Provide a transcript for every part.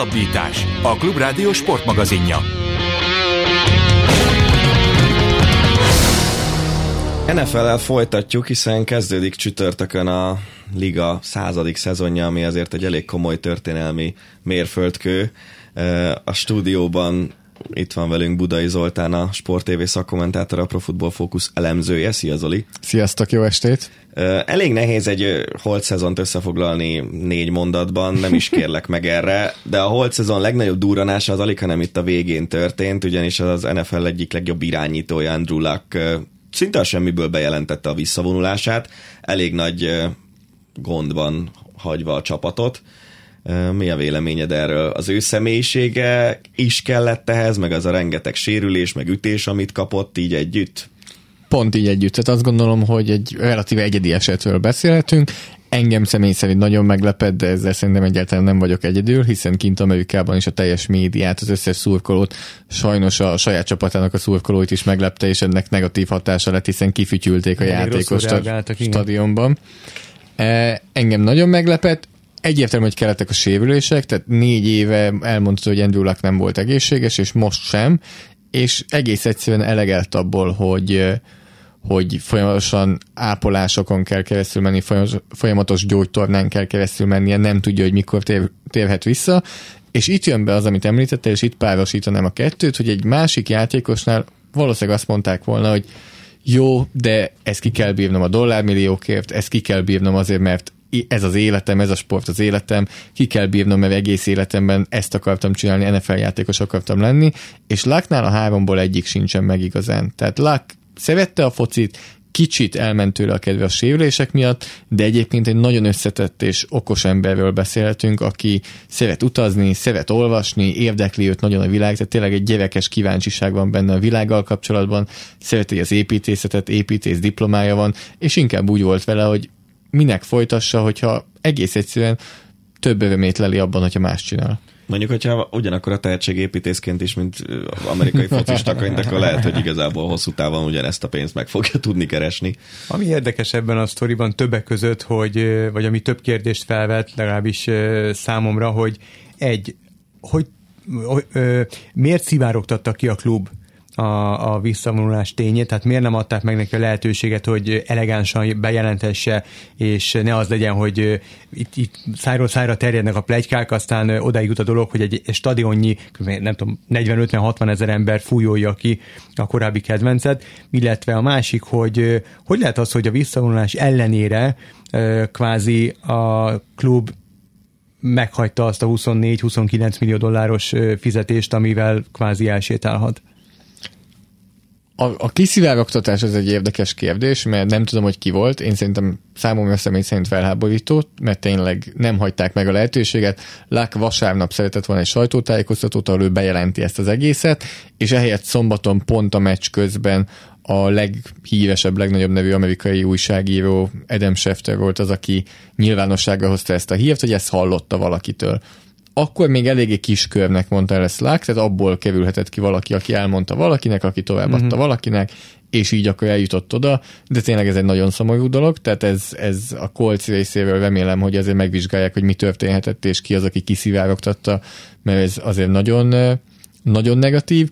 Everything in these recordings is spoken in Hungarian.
Hosszabbítás. A Klubrádió sportmagazinja. NFL-el folytatjuk, hiszen kezdődik csütörtökön a liga századik szezonja, ami azért egy elég komoly történelmi mérföldkő. A stúdióban itt van velünk Budai Zoltán, a Sport TV szakkommentátor, a Pro Football Focus elemzője. Szia Zoli! Sziasztok, jó estét! Elég nehéz egy holt szezont összefoglalni négy mondatban, nem is kérlek meg erre, de a holt szezon legnagyobb durranása az alig, hanem itt a végén történt, ugyanis az NFL egyik legjobb irányítója Andrew Luck szinte a semmiből bejelentette a visszavonulását, elég nagy gondban hagyva a csapatot. Mi a véleményed erről? Az ő személyisége is kellett ehhez, meg az a rengeteg sérülés, meg ütés, amit kapott így együtt? Pont így együtt. Tehát azt gondolom, hogy egy relatíve egyedi esetről beszélhetünk. Engem személy szerint nagyon meglepett, de ezzel szerintem egyáltalán nem vagyok egyedül, hiszen kint Amerikában is a teljes médiát, az összes szurkolót, sajnos a saját csapatának a szurkolóit is meglepte, és ennek negatív hatása lett, hiszen kifütyülték a játékost a stadionban. E, engem nagyon meglepett, egyértelmű, hogy kellettek a sérülések, tehát négy éve elmondta, hogy Andrew Luck nem volt egészséges, és most sem, és egész egyszerűen elegelt abból, hogy hogy folyamatosan ápolásokon kell keresztül menni, folyamatos gyógytornán kell keresztül mennie, nem tudja, hogy mikor tér, térhet vissza, és itt jön be az, amit említette, és itt párosítanám a kettőt, hogy egy másik játékosnál valószínűleg azt mondták volna, hogy jó, de ezt ki kell bírnom a dollármilliókért, ezt ki kell bírnom azért, mert ez az életem, ez a sport az életem, ki kell bírnom, mert egész életemben ezt akartam csinálni, NFL játékos akartam lenni, és Lucknál a háromból egyik sincsen meg igazán. Tehát Luck szerette a focit, kicsit elment tőle a kedve a sérülések miatt, de egyébként egy nagyon összetett és okos emberről beszéltünk, aki szeret utazni, szeret olvasni, érdekli őt nagyon a világ, tehát tényleg egy gyerekes kíváncsiság van benne a világgal kapcsolatban, szereti az építészetet, építész diplomája van, és inkább úgy volt vele, hogy minek folytassa, hogyha egész egyszerűen több örömét leli abban, hogyha más csinál. Mondjuk, hogyha ugyanakkor a tehetségépítészként is, mint amerikai focistaként, akkor lehet, hogy igazából hosszú távon ugyanezt a pénzt meg fogja tudni keresni. Ami érdekes ebben a sztoriban többek között, hogy, vagy ami több kérdést felvet, legalábbis számomra, hogy egy, hogy, hogy miért szivárogtatta ki a klub a, a visszavonulás tényét, tehát miért nem adták meg neki a lehetőséget, hogy elegánsan bejelentesse, és ne az legyen, hogy itt, itt szájról szájra terjednek a plegykák, aztán odáig jut a dolog, hogy egy stadionnyi, nem tudom, 40-50-60 ezer ember fújolja ki a korábbi kedvencet, illetve a másik, hogy hogy lehet az, hogy a visszavonulás ellenére kvázi a klub meghagyta azt a 24-29 millió dolláros fizetést, amivel kvázi elsétálhat a, a kiszivárogtatás az egy érdekes kérdés, mert nem tudom, hogy ki volt. Én szerintem számomra személy szerint felháborító, mert tényleg nem hagyták meg a lehetőséget. Lák vasárnap szeretett volna egy sajtótájékoztatót, ahol ő bejelenti ezt az egészet, és ehelyett szombaton pont a meccs közben a leghíresebb, legnagyobb nevű amerikai újságíró Adam Schefter volt az, aki nyilvánosságra hozta ezt a hírt, hogy ezt hallotta valakitől akkor még eléggé kiskörnek mondta el Lák, tehát abból kerülhetett ki valaki, aki elmondta valakinek, aki továbbadta mm-hmm. valakinek, és így akkor eljutott oda, de tényleg ez egy nagyon szomorú dolog, tehát ez, ez a Colts részéről remélem, hogy azért megvizsgálják, hogy mi történhetett, és ki az, aki kiszivárogtatta, mert ez azért nagyon, nagyon negatív.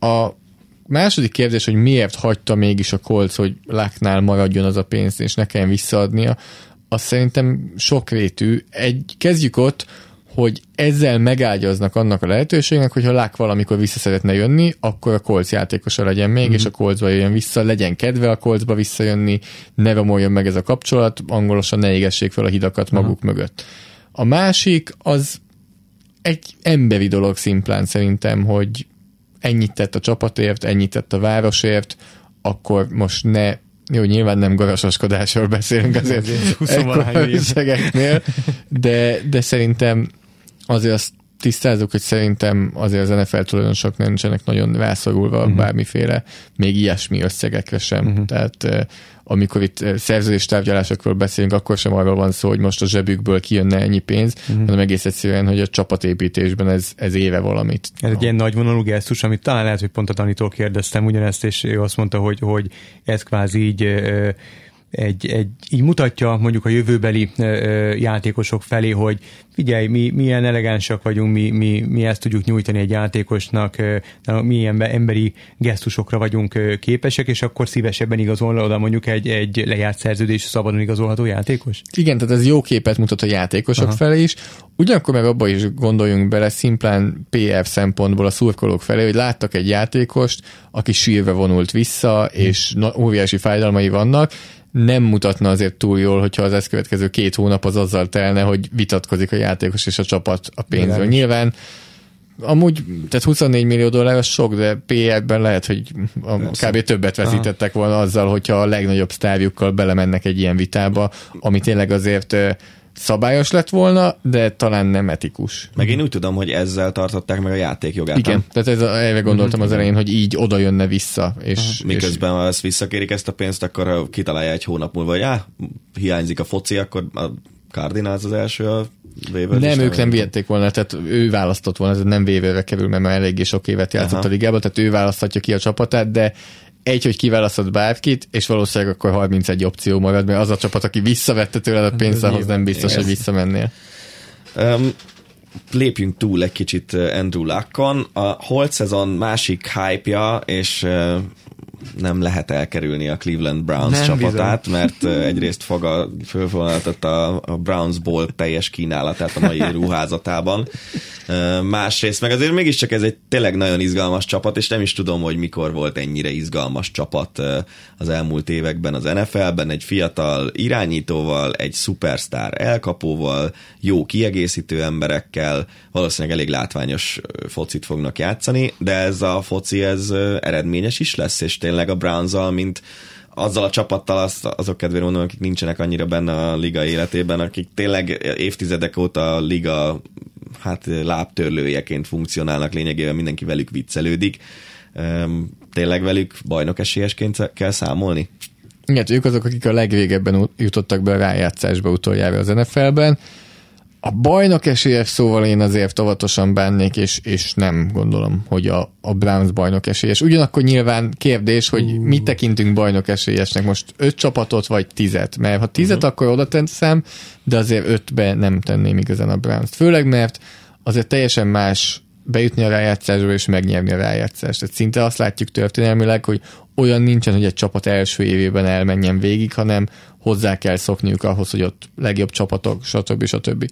A második kérdés, hogy miért hagyta mégis a Colts, hogy Láknál maradjon az a pénz, és ne kelljen visszaadnia, az szerintem sokrétű. Egy, kezdjük ott, hogy ezzel megágyaznak annak a lehetőségnek, hogyha Lák valamikor vissza szeretne jönni, akkor a Colts játékosa legyen még, mm. és a Coltsba jöjjön vissza, legyen kedve a Coltsba visszajönni, ne romoljon meg ez a kapcsolat, angolosan ne égessék fel a hidakat maguk mm. mögött. A másik az egy emberi dolog szimplán szerintem, hogy ennyit tett a csapatért, ennyit tett a városért, akkor most ne jó, nyilván nem garasoskodásról beszélünk azért összegeknél, de, de szerintem azért azt tisztázzuk, hogy szerintem azért az NFL tulajdonosok nincsenek nagyon rászorulva uh-huh. bármiféle, még ilyesmi összegekre sem. Uh-huh. Tehát amikor itt szerződéstárgyalásokról beszélünk, akkor sem arról van szó, hogy most a zsebükből kijönne ennyi pénz, uh-huh. hanem egész egyszerűen, hogy a csapatépítésben ez, ez éve valamit. Ez egy ilyen nagy vonalú gesztus, amit talán lehet, hogy pont a tanítól kérdeztem ugyanezt, és ő azt mondta, hogy, hogy ez kvázi így egy, egy, így mutatja mondjuk a jövőbeli ö, játékosok felé, hogy figyelj, mi milyen elegánsak vagyunk, mi, mi, mi ezt tudjuk nyújtani egy játékosnak, milyen emberi gesztusokra vagyunk képesek, és akkor szívesebben igazol oda mondjuk egy, egy lejárt szerződés szabadon igazolható játékos? Igen, tehát ez jó képet mutat a játékosok Aha. felé is, ugyanakkor meg abba is gondoljunk bele szimplán PR szempontból a szurkolók felé, hogy láttak egy játékost, aki sírve vonult vissza, és óriási fájdalmai vannak, nem mutatna azért túl jól, hogyha az ezt következő két hónap az azzal telne, hogy vitatkozik a játékos és a csapat a pénzről. Igen. Nyilván amúgy, tehát 24 millió dollár az sok, de PR-ben lehet, hogy a, kb. többet veszítettek volna azzal, hogyha a legnagyobb sztárjukkal belemennek egy ilyen vitába, ami tényleg azért szabályos lett volna, de talán nem etikus. Meg én úgy tudom, hogy ezzel tartották meg a játékjogát. Igen, tehát ez, erre gondoltam az elején, hogy így oda jönne vissza. És, Miközben, és... ha ezt visszakérik ezt a pénzt, akkor kitalálja egy hónap múlva, hogy á, hiányzik a foci, akkor a Cardinals az első a Waiver nem, ők nem vihették volna, tehát ő választott volna, ez nem waiverre kerül, mert már eléggé sok évet játszott Aha. a ligában, tehát ő választhatja ki a csapatát, de egy, hogy kiválasztod bárkit, és valószínűleg akkor 31 opció marad, mert az a csapat, aki visszavette tőled a pénzt, ahhoz nem biztos, hogy visszamennél. Um, lépjünk túl egy kicsit Andrew Luckon. A holt szezon másik hype-ja, és nem lehet elkerülni a Cleveland Browns nem csapatát, bizony. mert egyrészt Faga fölvonaltatta a Browns Bowl teljes kínálatát a mai ruházatában. Másrészt meg azért mégiscsak ez egy tényleg nagyon izgalmas csapat, és nem is tudom, hogy mikor volt ennyire izgalmas csapat az elmúlt években az NFL-ben, egy fiatal irányítóval, egy szupersztár elkapóval, jó kiegészítő emberekkel, valószínűleg elég látványos focit fognak játszani, de ez a foci ez eredményes is lesz, és tényleg a browns mint azzal a csapattal az, azok kedvére mondom, akik nincsenek annyira benne a liga életében, akik tényleg évtizedek óta a liga hát lábtörlőjeként funkcionálnak, lényegében mindenki velük viccelődik. Tényleg velük bajnok esélyesként kell számolni? Igen, ők azok, akik a legvégebben jutottak be a rájátszásba utoljára az NFL-ben, a bajnok esélyes szóval én azért óvatosan bánnék, és, és nem gondolom, hogy a, a Browns bajnok esélyes. Ugyanakkor nyilván kérdés, hogy uh. mit tekintünk bajnok esélyesnek, most öt csapatot vagy tizet, mert ha tizet, uh-huh. akkor oda teszem, de azért ötbe nem tenném igazán a Browns-t. Főleg, mert azért teljesen más bejutni a rájátszásba és megnyerni a rájátszást. Tehát szinte azt látjuk történelmileg, hogy olyan nincsen, hogy egy csapat első évében elmenjen végig, hanem hozzá kell szokniuk ahhoz, hogy ott legjobb csapatok, stb. stb.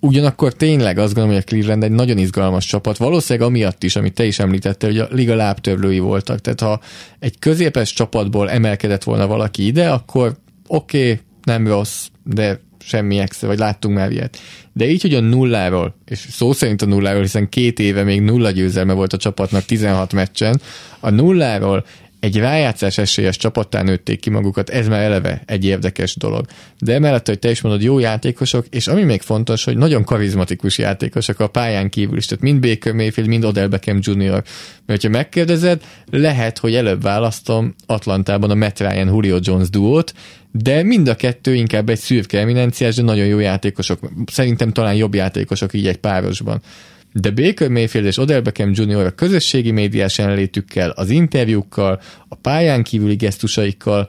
Ugyanakkor tényleg azt gondolom, hogy a Cleveland egy nagyon izgalmas csapat, valószínűleg amiatt is, amit te is említettél, hogy a liga lábtörlői voltak. Tehát ha egy középes csapatból emelkedett volna valaki ide, akkor oké, okay, nem rossz, de semmi extra, vagy láttunk már ilyet. De így, hogy a nulláról, és szó szerint a nulláról, hiszen két éve még nulla győzelme volt a csapatnak 16 meccsen, a nulláról egy rájátszás esélyes csapattá nőtték ki magukat, ez már eleve egy érdekes dolog. De emellett, hogy te is mondod, jó játékosok, és ami még fontos, hogy nagyon karizmatikus játékosok a pályán kívül is, tehát mind Baker Mayfield, mind Odell Beckham Jr. Mert ha megkérdezed, lehet, hogy előbb választom Atlantában a Matt Ryan Julio Jones duót, de mind a kettő inkább egy szürke eminenciás, de nagyon jó játékosok. Szerintem talán jobb játékosok így egy párosban de Baker Mayfield és Odell Beckham Jr. a közösségi médiás jelenlétükkel, az interjúkkal, a pályán kívüli gesztusaikkal,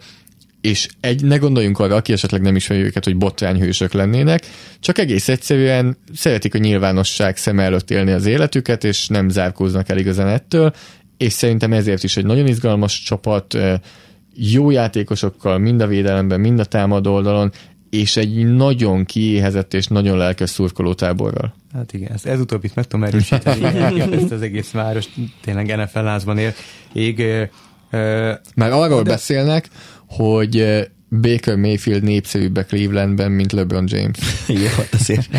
és egy, ne gondoljunk arra, aki esetleg nem ismeri őket, hogy botrányhősök lennének, csak egész egyszerűen szeretik a nyilvánosság szem előtt élni az életüket, és nem zárkóznak el igazán ettől, és szerintem ezért is egy nagyon izgalmas csapat, jó játékosokkal, mind a védelemben, mind a támadó oldalon, és egy nagyon kiéhezett és nagyon lelkes szurkolótáborral. Hát igen, ezt, ez utóbbit meg tudom erősíteni, ezt az egész város tényleg NFL lázban él. Ég, ö, Már arról de... beszélnek, hogy Baker Mayfield népszerűbb Clevelandben, mint LeBron James. Jó, hát azért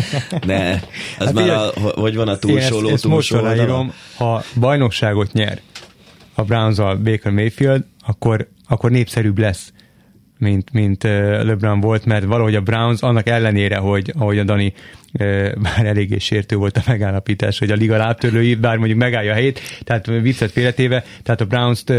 ne. Az hát már, a, hogy van a túlsóló, ezt, ezt most ha bajnokságot nyer a browns Baker Mayfield, akkor, akkor népszerűbb lesz mint, mint LeBron volt, mert valahogy a Browns annak ellenére, hogy ahogy a Dani bár eléggé sértő volt a megállapítás, hogy a liga lábtörlői, bár mondjuk megállja a helyét, tehát viccet félretéve, tehát a Browns-t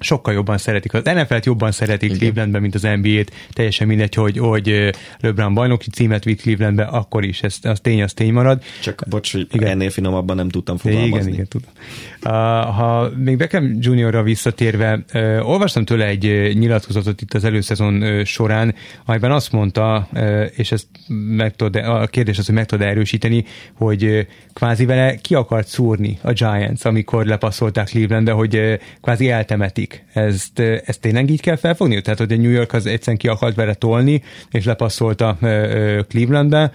sokkal jobban szeretik. Az NFL-t jobban szeretik Igen. Clevelandben, mint az NBA-t. Teljesen mindegy, hogy, hogy LeBron bajnoki címet vitt Clevelandbe, akkor is. Ez, az tény, az tény marad. Csak bocs, hogy igen. ennél finomabban nem tudtam fogalmazni. Igen, igen, tudom. Uh, ha még Beckham Juniorra visszatérve, uh, olvastam tőle egy uh, nyilatkozatot itt az előszezon uh, során, amelyben azt mondta, uh, és ezt meg tud, a kérdés az, hogy meg tud erősíteni, hogy uh, kvázi vele ki akart szúrni a Giants, amikor lepasszolták Clevelandbe, hogy uh, kvázi eltemetik működik. Ezt, ezt tényleg így kell felfogni? Tehát, hogy a New York az egyszerűen ki akart vele tolni, és lepasszolta Clevelandbe,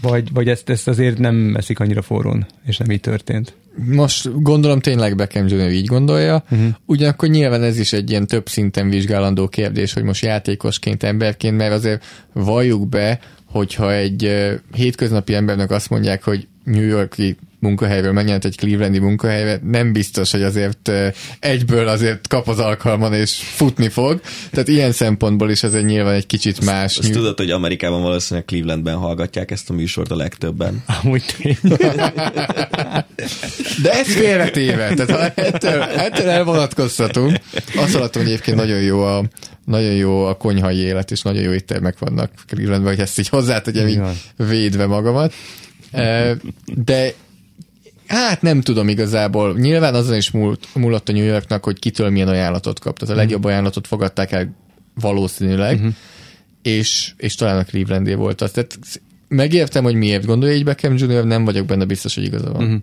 vagy, vagy ezt, ezt azért nem eszik annyira forrón, és nem így történt? Most gondolom tényleg Beckham Jr. így gondolja, uh-huh. ugyanakkor nyilván ez is egy ilyen több szinten vizsgálandó kérdés, hogy most játékosként, emberként, mert azért valljuk be, hogyha egy hétköznapi embernek azt mondják, hogy New Yorki munkahelyről megjelent egy Clevelandi munkahelyre, nem biztos, hogy azért egyből azért kap az alkalman és futni fog. Tehát ilyen szempontból is ez egy nyilván egy kicsit más. Azt, azt tudod, hogy Amerikában valószínűleg Clevelandben hallgatják ezt a műsort a legtöbben. Amúgy De ez félretéve, tehát ha ettől, ettől elvonatkoztatunk, azt hallottam, hogy egyébként nagyon jó a, nagyon jó a konyhai élet, és nagyon jó éttermek vannak Clevelandben, hogy ezt így hozzátegyem, így védve magamat. De Hát nem tudom igazából. Nyilván azon is múlt, múlott a New Yorknak, hogy kitől milyen ajánlatot kap. Tehát a legjobb mhm. ajánlatot fogadták el valószínűleg, uh-huh. és, és talán a Clevelandé volt az. Tehát megértem, hogy miért gondolja így Beckham Jr., nem vagyok benne biztos, hogy igaza van. Uh-huh.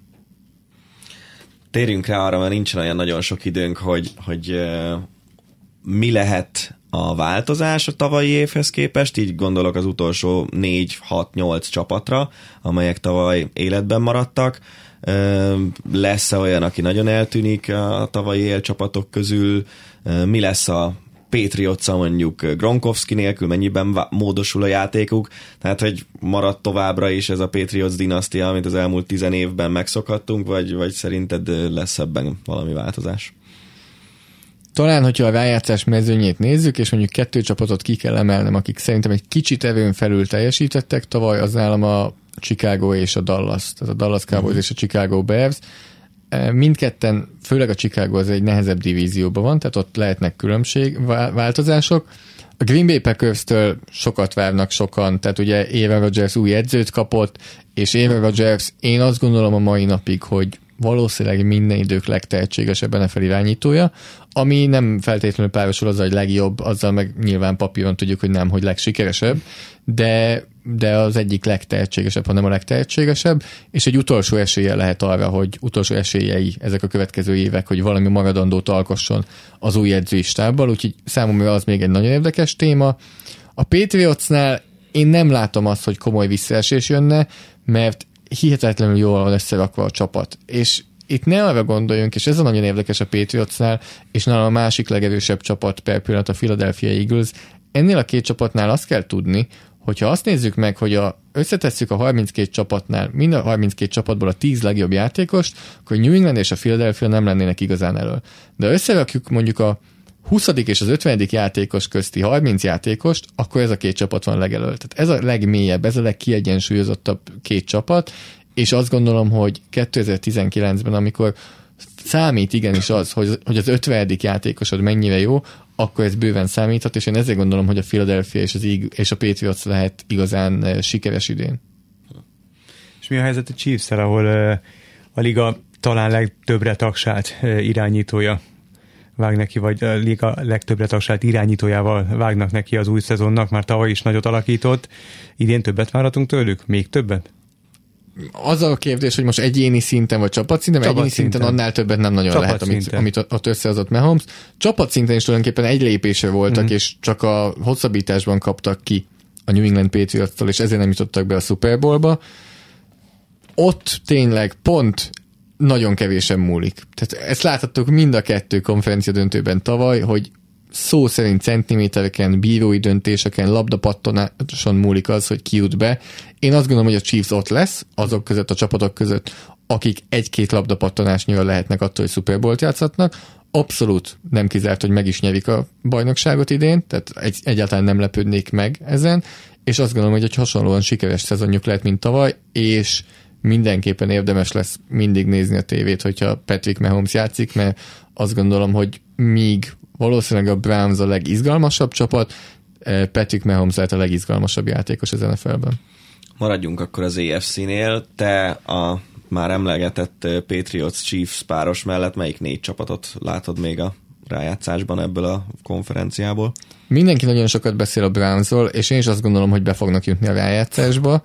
Térjünk rá arra, mert nincsen olyan nagyon sok időnk, hogy, hogy uh, mi lehet a változás a tavalyi évhez képest, így gondolok az utolsó 4-6-8 csapatra, amelyek tavaly életben maradtak. Lesz-e olyan, aki nagyon eltűnik a tavalyi élcsapatok közül? Mi lesz a patriots mondjuk Gronkowski nélkül, mennyiben módosul a játékuk, tehát hogy maradt továbbra is ez a Patriots dinasztia, amit az elmúlt tizen évben megszokhattunk, vagy, vagy szerinted lesz ebben valami változás? Talán, hogyha a rájátszás mezőnyét nézzük, és mondjuk kettő csapatot ki kell emelnem, akik szerintem egy kicsit evőn felül teljesítettek tavaly, az nálam a Chicago és a Dallas, tehát a Dallas Cowboys uh-huh. és a Chicago Bears. E, mindketten, főleg a Chicago az egy nehezebb divízióban van, tehát ott lehetnek különbség, változások. A Green Bay Packers-től sokat várnak sokan, tehát ugye Aaron Rodgers új edzőt kapott, és Aaron Rodgers én azt gondolom a mai napig, hogy valószínűleg minden idők legtehetségesebb NFL irányítója, ami nem feltétlenül párosul az, hogy legjobb, azzal meg nyilván papíron tudjuk, hogy nem, hogy legsikeresebb, de, de az egyik legtehetségesebb, hanem a legtehetségesebb, és egy utolsó esélye lehet arra, hogy utolsó esélyei ezek a következő évek, hogy valami maradandót alkosson az új edzői stábbal, úgyhogy számomra az még egy nagyon érdekes téma. A Patriotsnál én nem látom azt, hogy komoly visszaesés jönne, mert hihetetlenül jól van összerakva a csapat. És itt ne arra gondoljunk, és ez a nagyon érdekes a Patriotsnál, és nálam a másik legerősebb csapat per pillanat a Philadelphia Eagles. Ennél a két csapatnál azt kell tudni, hogyha azt nézzük meg, hogy a, összetesszük a 32 csapatnál, mind a 32 csapatból a 10 legjobb játékost, akkor New England és a Philadelphia nem lennének igazán elől. De összerakjuk mondjuk a 20. és az 50. játékos közti 30 játékost, akkor ez a két csapat van legelől. Tehát ez a legmélyebb, ez a legkiegyensúlyozottabb két csapat, és azt gondolom, hogy 2019-ben, amikor számít igenis az, hogy, hogy az 50. játékosod mennyire jó, akkor ez bőven számíthat, és én ezért gondolom, hogy a Philadelphia és, az, és a Patriots lehet igazán eh, sikeres idén. És mi a helyzet a chiefs ahol eh, a liga talán legtöbbre tagsált eh, irányítója vág neki, vagy a liga legtöbbre tagsált irányítójával vágnak neki az új szezonnak, már tavaly is nagyot alakított. Idén többet várhatunk tőlük? Még többet? az a kérdés, hogy most egyéni szinten vagy csapatszinten, mert egyéni szinten. szinten annál többet nem nagyon csapat lehet, amit, amit ott összehozott Mahomes. Csapatszinten is tulajdonképpen egy lépése voltak, mm-hmm. és csak a hosszabbításban kaptak ki a New England Patriots-tól, és ezért nem jutottak be a Super Bowl-ba. Ott tényleg pont nagyon kevésen múlik. Tehát ezt láthattuk mind a kettő konferencia döntőben tavaly, hogy szó szerint centimétereken, bírói döntéseken, labdapattonáson múlik az, hogy ki jut be. Én azt gondolom, hogy a Chiefs ott lesz, azok között, a csapatok között, akik egy-két labdapattanásnyira lehetnek attól, hogy Super Bowl-t játszhatnak. Abszolút nem kizárt, hogy meg is nyerik a bajnokságot idén, tehát egy, egyáltalán nem lepődnék meg ezen, és azt gondolom, hogy egy hasonlóan sikeres szezonjuk lehet, mint tavaly, és mindenképpen érdemes lesz mindig nézni a tévét, hogyha Patrick Mahomes játszik, mert azt gondolom, hogy míg valószínűleg a Browns a legizgalmasabb csapat, eh, Patrick Mahomes lehet a legizgalmasabb játékos az NFL-ben. Maradjunk akkor az AFC-nél. Te a már emlegetett eh, Patriots Chiefs páros mellett melyik négy csapatot látod még a rájátszásban ebből a konferenciából? Mindenki nagyon sokat beszél a Brownsról, és én is azt gondolom, hogy be fognak jutni a rájátszásba,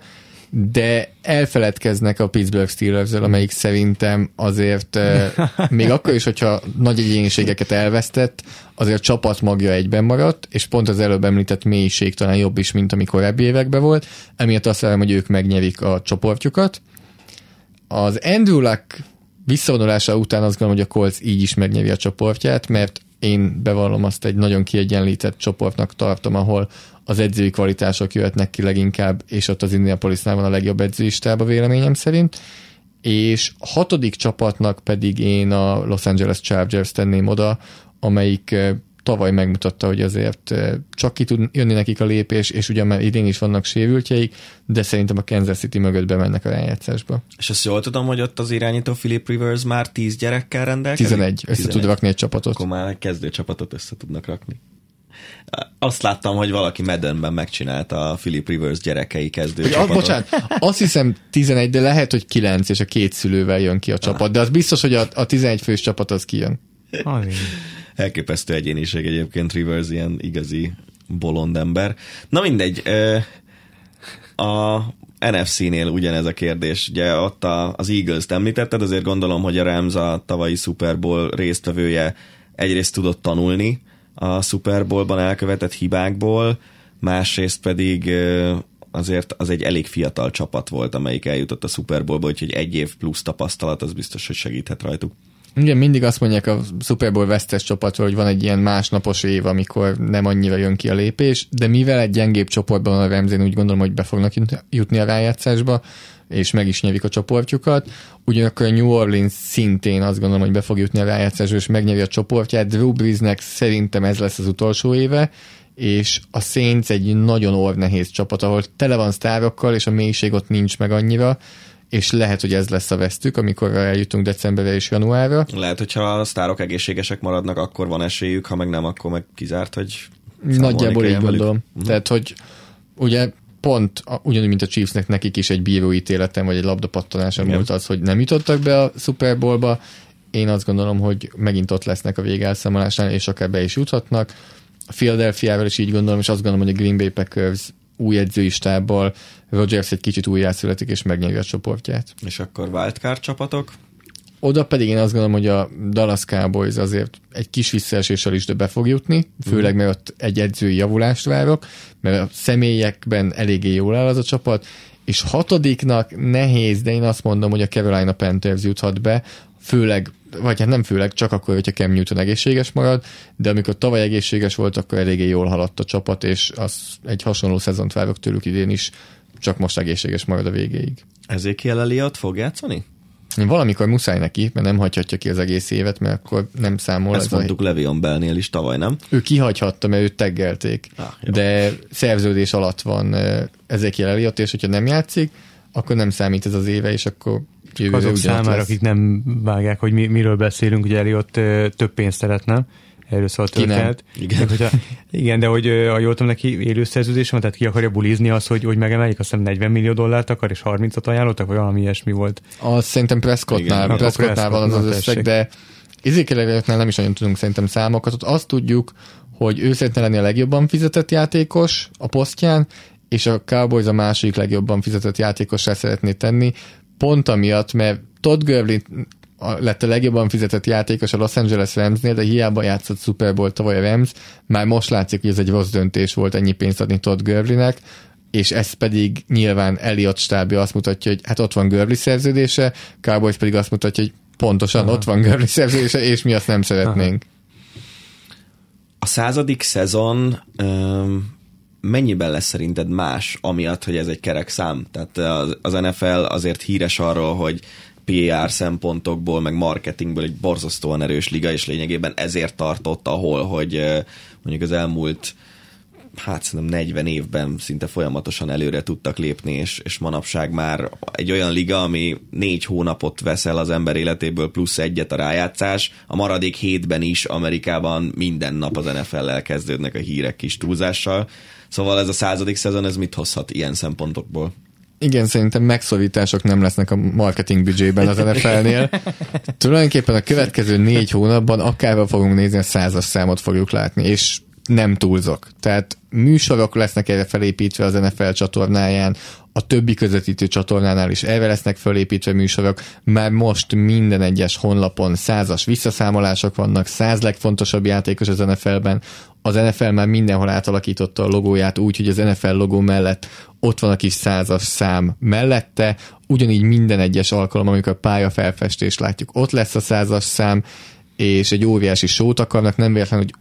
de elfeledkeznek a Pittsburgh steelers amelyik szerintem azért még akkor is, hogyha nagy egyéniségeket elvesztett, azért csapat magja egyben maradt, és pont az előbb említett mélység talán jobb is, mint ami korábbi években volt, emiatt azt várom, hogy ők megnyerik a csoportjukat. Az Andrew Luck visszavonulása után azt gondolom, hogy a Colts így is megnyeri a csoportját, mert én bevallom azt egy nagyon kiegyenlített csoportnak tartom, ahol az edzői kvalitások jöhetnek ki leginkább, és ott az Indianapolisnál van a legjobb edzői stáb a véleményem szerint. És hatodik csapatnak pedig én a Los Angeles Chargers tenném oda, amelyik eh, tavaly megmutatta, hogy azért eh, csak ki tud jönni nekik a lépés, és ugyan már idén is vannak sérültjeik, de szerintem a Kansas City mögött bemennek a rájátszásba. És azt jól tudom, hogy ott az irányító Philip Rivers már 10 gyerekkel rendelkezik? 11, össze 11. tud rakni egy csapatot. Akkor már kezdő csapatot össze tudnak rakni. Azt láttam, hogy valaki Maddenben megcsinálta a Philip Rivers gyerekei kezdő hogy, csapatot. Bocsánat, azt hiszem 11, de lehet, hogy 9, és a két szülővel jön ki a csapat, de az biztos, hogy a, a 11 fős csapat az kijön. Elképesztő egyéniség egyébként Rivers, ilyen igazi bolond ember. Na mindegy, a NFC-nél ugyanez a kérdés. Ugye ott a, az Eagles-t említetted, azért gondolom, hogy a Rams a tavalyi Super Bowl résztvevője egyrészt tudott tanulni a Super Bowl-ban elkövetett hibákból, másrészt pedig azért az egy elég fiatal csapat volt, amelyik eljutott a Super Bowl-ba, úgyhogy egy év plusz tapasztalat az biztos, hogy segíthet rajtuk. Igen, mindig azt mondják a Super Bowl vesztes csapatról, hogy van egy ilyen másnapos év, amikor nem annyira jön ki a lépés, de mivel egy gyengébb csoportban a Remzén úgy gondolom, hogy be fognak jutni a rájátszásba, és meg is nyerik a csoportjukat. Ugyanakkor a New Orleans szintén azt gondolom, hogy be fog jutni a rájátszásba, és megnyeri a csoportját. Drew Breesnek szerintem ez lesz az utolsó éve, és a Saints egy nagyon ornehéz csapat, ahol tele van sztárokkal, és a mélység ott nincs meg annyira, és lehet, hogy ez lesz a vesztük, amikor eljutunk decemberre és januárra. Lehet, hogyha a sztárok egészségesek maradnak, akkor van esélyük, ha meg nem, akkor meg kizárt, hogy Nagyjából így gondolom. Uh-huh. Tehát, hogy ugye pont ugyanúgy, mint a Chiefsnek, nekik is egy bíróítéleten vagy egy labdapattanáson volt az, hogy nem jutottak be a Super Bowlba. Én azt gondolom, hogy megint ott lesznek a végelszámolásnál, és akár be is juthatnak. A Philadelphia-vel is így gondolom, és azt gondolom, hogy a Green Bay Packers új edzői stábbal Rodgers egy kicsit újjászületik, és megnyeri a csoportját. És akkor wildcard csapatok? Oda pedig én azt gondolom, hogy a Dallas Cowboys azért egy kis visszaeséssel is de be fog jutni, főleg mert ott egy edzői javulást várok, mert a személyekben eléggé jól áll az a csapat, és hatodiknak nehéz, de én azt mondom, hogy a Carolina Panthers juthat be, főleg, vagy hát nem főleg, csak akkor, hogyha Cam Newton egészséges marad, de amikor tavaly egészséges volt, akkor eléggé jól haladt a csapat, és az egy hasonló szezont várok tőlük idén is, csak most egészséges marad a végéig. Ezért Elliott fog játszani? Valamikor muszáj neki, mert nem hagyhatja ki az egész évet, mert akkor nem számol. Ezt mondtuk a... Levion Bellnél is tavaly, nem? Ő kihagyhatta, mert őt teggelték. Ah, de szerződés alatt van ezek Elliott, és hogyha nem játszik, akkor nem számít ez az éve, és akkor jövő azok számára, lesz. akik nem vágják, hogy mi, miről beszélünk, ugye Elliott több pénzt szeretne, erről szól a történet. Igen. De, hogyha, igen, de hogy ha jól tudom, neki élő szerződés van, tehát ki akarja bulizni az, hogy, hogy megemeljük, azt hiszem 40 millió dollárt akar, és 30-at ajánlottak, vagy valami ilyesmi volt. Az szerintem Prescottnál, Prescottnál van az az összeg, de Izékeleknél nem is nagyon tudunk szerintem számokat. Ott azt tudjuk, hogy ő szeretne lenni a legjobban fizetett játékos a posztján, és a Cowboys a második legjobban fizetett játékossá szeretné tenni, pont amiatt, mert Todd Gurley lett a legjobban fizetett játékos a Los Angeles Ramsnél, de hiába játszott Super Bowl tavaly a Rams, már most látszik, hogy ez egy rossz döntés volt ennyi pénzt adni Todd Gurleynek, és ez pedig nyilván Elliot stábja azt mutatja, hogy hát ott van Gurley szerződése, Cowboys pedig azt mutatja, hogy pontosan Aha. ott van Gurley szerződése, és mi azt nem szeretnénk. Aha. A századik szezon um, mennyiben lesz szerinted más, amiatt, hogy ez egy kerek szám? Tehát az NFL azért híres arról, hogy PR szempontokból, meg marketingből egy borzasztóan erős liga, és lényegében ezért tartott ahol, hogy mondjuk az elmúlt hát szerintem 40 évben szinte folyamatosan előre tudtak lépni, és, és manapság már egy olyan liga, ami négy hónapot veszel az ember életéből, plusz egyet a rájátszás, a maradék hétben is Amerikában minden nap az NFL-lel kezdődnek a hírek kis túlzással. Szóval ez a századik szezon, ez mit hozhat ilyen szempontokból? Igen, szerintem megszorítások nem lesznek a marketing büdzsében az NFL-nél. Tulajdonképpen a következő négy hónapban akárval fogunk nézni, a százas számot fogjuk látni, és nem túlzok. Tehát műsorok lesznek erre felépítve az NFL csatornáján, a többi közvetítő csatornánál is erre lesznek felépítve műsorok. Már most minden egyes honlapon százas visszaszámolások vannak, száz legfontosabb játékos az NFL-ben. Az NFL már mindenhol átalakította a logóját úgy, hogy az NFL logó mellett ott van a kis százas szám mellette, ugyanígy minden egyes alkalom, amikor a pályafelfestést látjuk, ott lesz a százas szám, és egy óriási sót akarnak, nem véletlen, hogy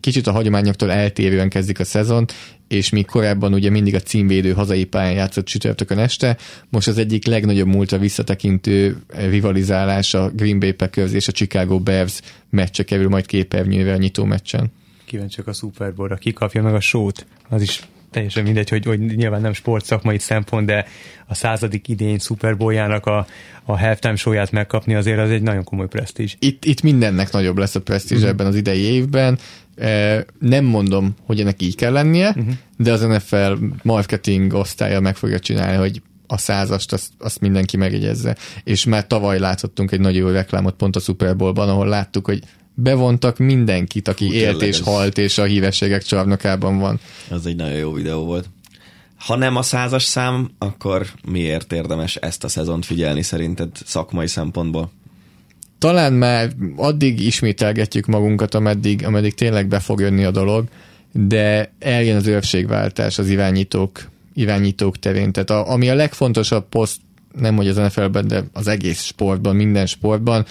kicsit a hagyományoktól eltérően kezdik a szezon, és míg korábban ugye mindig a címvédő hazai pályán játszott csütörtökön este, most az egyik legnagyobb múltra visszatekintő rivalizálás a Green Bay Packers és a Chicago Bears meccse kerül majd képernyőre a nyitó meccsen. Kíváncsiak a Super Bowl-ra, ki kapja meg a sót, az is teljesen mindegy, hogy, hogy nyilván nem sportszakmai szempont, de a századik idény Super Bowl-jának a, a halftime showját megkapni azért az egy nagyon komoly presztízs. Itt, itt mindennek nagyobb lesz a presztízs mm. ebben az idei évben. Nem mondom, hogy ennek így kell lennie, uh-huh. de az NFL marketing osztálya meg fogja csinálni, hogy a százast, azt, azt mindenki megjegyezze. És már tavaly láthattunk egy nagyon jó reklámot pont a Super Bowl-ban, ahol láttuk, hogy bevontak mindenkit, aki Hú, élt és ez... halt, és a hívességek csarnokában van. Ez egy nagyon jó videó volt. Ha nem a százas szám, akkor miért érdemes ezt a szezont figyelni szerinted szakmai szempontból? Talán már addig ismételgetjük magunkat, ameddig, ameddig tényleg be fog jönni a dolog, de eljön az őrségváltás az irányítók, irányítók terén. Tehát a, ami a legfontosabb poszt, nem hogy az NFL-ben, de az egész sportban, minden sportban,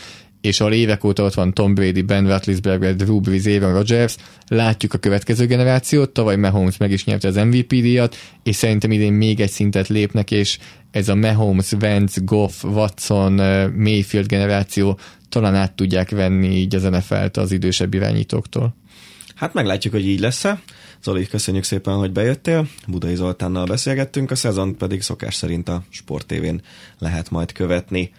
és a évek óta ott van Tom Brady, Ben Roethlisberger, Drew Brees, Aaron Rodgers, látjuk a következő generációt, tavaly Mahomes meg is nyerte az MVP díjat, és szerintem idén még egy szintet lépnek, és ez a Mahomes, Vance, Goff, Watson, Mayfield generáció talán át tudják venni így az NFL-t az idősebb irányítóktól. Hát meglátjuk, hogy így lesz-e. Zoli, köszönjük szépen, hogy bejöttél. Budai Zoltánnal beszélgettünk, a szezon pedig szokás szerint a Sport TV-n lehet majd követni.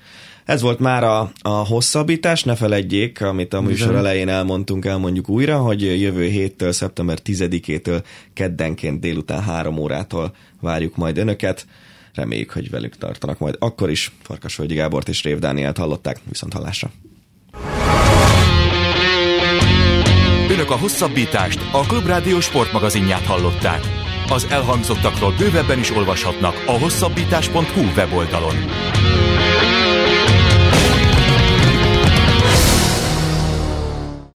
Ez volt már a, a hosszabbítás, ne feledjék, amit a műsor elején elmondtunk, elmondjuk újra, hogy jövő héttől, szeptember 10-től keddenként délután 3 órától várjuk majd önöket. Reméljük, hogy velük tartanak majd akkor is. Farkasvölgyi Gábort és Rév Dánielt hallották, viszont hallásra. Önök a hosszabbítást, a Klubrádió sportmagazinját hallották. Az elhangzottakról bővebben is olvashatnak a hosszabbítás.hu weboldalon.